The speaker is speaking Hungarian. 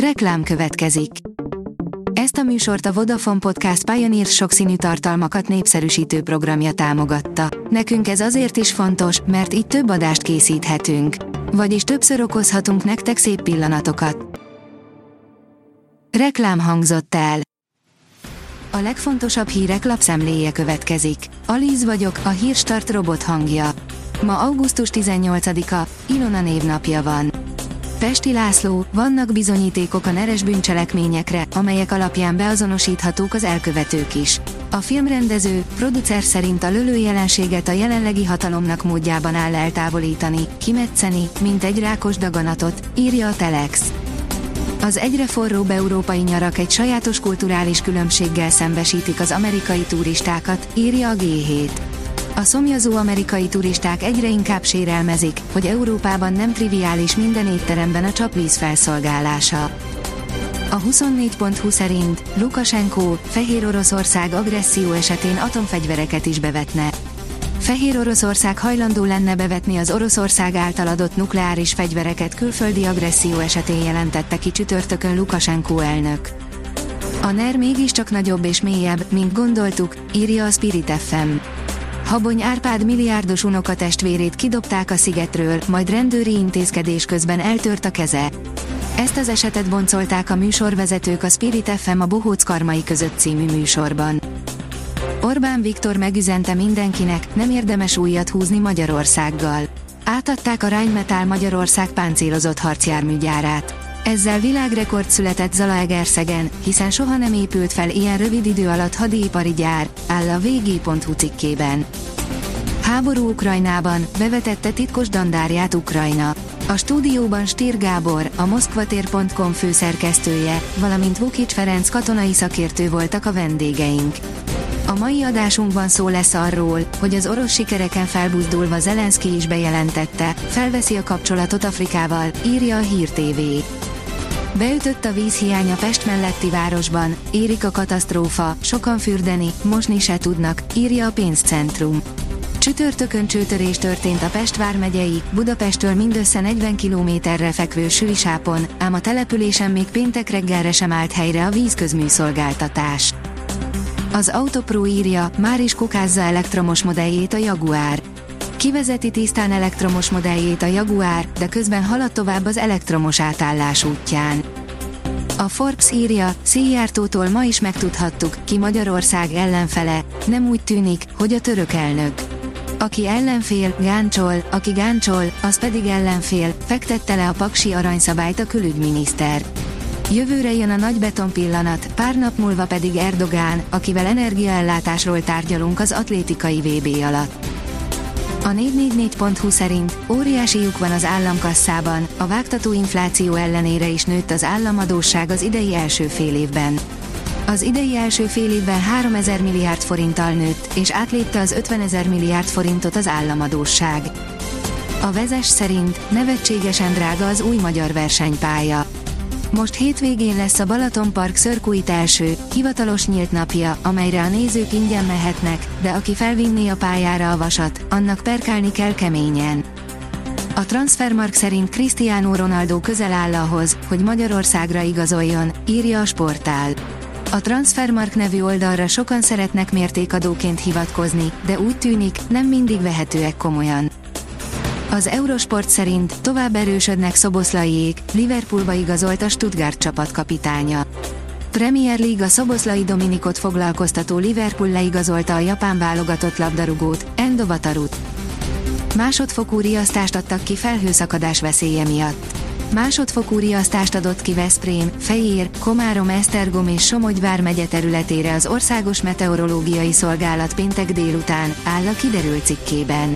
Reklám következik. Ezt a műsort a Vodafone Podcast Pioneer sokszínű tartalmakat népszerűsítő programja támogatta. Nekünk ez azért is fontos, mert így több adást készíthetünk. Vagyis többször okozhatunk nektek szép pillanatokat. Reklám hangzott el. A legfontosabb hírek lapszemléje következik. Alíz vagyok, a hírstart robot hangja. Ma augusztus 18-a, Ilona névnapja van. Pesti László, vannak bizonyítékok a neres bűncselekményekre, amelyek alapján beazonosíthatók az elkövetők is. A filmrendező, producer szerint a lölő jelenséget a jelenlegi hatalomnak módjában áll eltávolítani, kimetszeni, mint egy rákos daganatot, írja a Telex. Az egyre forróbb európai nyarak egy sajátos kulturális különbséggel szembesítik az amerikai turistákat, írja a G7. A szomjazó amerikai turisták egyre inkább sérelmezik, hogy Európában nem triviális minden étteremben a csapvíz felszolgálása. A 24.20 szerint Lukashenko, Fehér Oroszország agresszió esetén atomfegyvereket is bevetne. Fehér Oroszország hajlandó lenne bevetni az Oroszország által adott nukleáris fegyvereket külföldi agresszió esetén jelentette ki csütörtökön Lukashenko elnök. A NER mégiscsak nagyobb és mélyebb, mint gondoltuk, írja a Spirit FM. Habony Árpád milliárdos unokatestvérét kidobták a szigetről, majd rendőri intézkedés közben eltört a keze. Ezt az esetet boncolták a műsorvezetők a Spirit FM a Bohóc Karmai között című műsorban. Orbán Viktor megüzente mindenkinek, nem érdemes újat húzni Magyarországgal. Átadták a Rheinmetall Magyarország páncélozott harcjárműgyárát. Ezzel világrekord született Zalaegerszegen, hiszen soha nem épült fel ilyen rövid idő alatt hadipari gyár, áll a vg.hu cikkében. Háború Ukrajnában, bevetette titkos dandárját Ukrajna. A stúdióban Stír Gábor, a moszkvatér.com főszerkesztője, valamint Vukic Ferenc katonai szakértő voltak a vendégeink. A mai adásunkban szó lesz arról, hogy az orosz sikereken felbuzdulva Zelenszky is bejelentette, felveszi a kapcsolatot Afrikával, írja a Hír TV. Beütött a vízhiány a Pest melletti városban, érik a katasztrófa, sokan fürdeni, mosni se tudnak, írja a pénzcentrum. Csütörtökön csőtörés történt a Pest vármegyei, Budapesttől mindössze 40 kilométerre fekvő Sűisápon, ám a településen még péntek reggelre sem állt helyre a vízközműszolgáltatás. Az Autopro írja, már is kukázza elektromos modelljét a Jaguar. Kivezeti tisztán elektromos modelljét a Jaguar, de közben halad tovább az elektromos átállás útján. A Forbes írja, Szijjártótól ma is megtudhattuk, ki Magyarország ellenfele, nem úgy tűnik, hogy a török elnök. Aki ellenfél, gáncsol, aki gáncsol, az pedig ellenfél, fektette le a paksi aranyszabályt a külügyminiszter. Jövőre jön a nagy beton pillanat, pár nap múlva pedig Erdogán, akivel energiaellátásról tárgyalunk az atlétikai VB alatt. A 444.hu szerint óriási lyuk van az államkasszában, a vágtató infláció ellenére is nőtt az államadóság az idei első fél évben. Az idei első fél évben 3000 milliárd forinttal nőtt, és átlépte az 50 ezer milliárd forintot az államadóság. A vezes szerint nevetségesen drága az új magyar versenypálya. Most hétvégén lesz a Balaton Park Circuit első, hivatalos nyílt napja, amelyre a nézők ingyen mehetnek, de aki felvinné a pályára a vasat, annak perkálni kell keményen. A Transfermark szerint Cristiano Ronaldo közel áll ahhoz, hogy Magyarországra igazoljon, írja a sportál. A Transfermark nevű oldalra sokan szeretnek mértékadóként hivatkozni, de úgy tűnik, nem mindig vehetőek komolyan. Az Eurosport szerint tovább erősödnek Szoboszlaiék, Liverpoolba igazolt a Stuttgart csapatkapitánya. Premier League a Szoboszlai Dominikot foglalkoztató Liverpool leigazolta a japán válogatott labdarúgót, Endo Batarut. Másodfokú riasztást adtak ki felhőszakadás veszélye miatt. Másodfokú riasztást adott ki Veszprém, Fejér, Komárom, Esztergom és Somogy vármegye területére az Országos Meteorológiai Szolgálat péntek délután, áll a kiderült cikkében.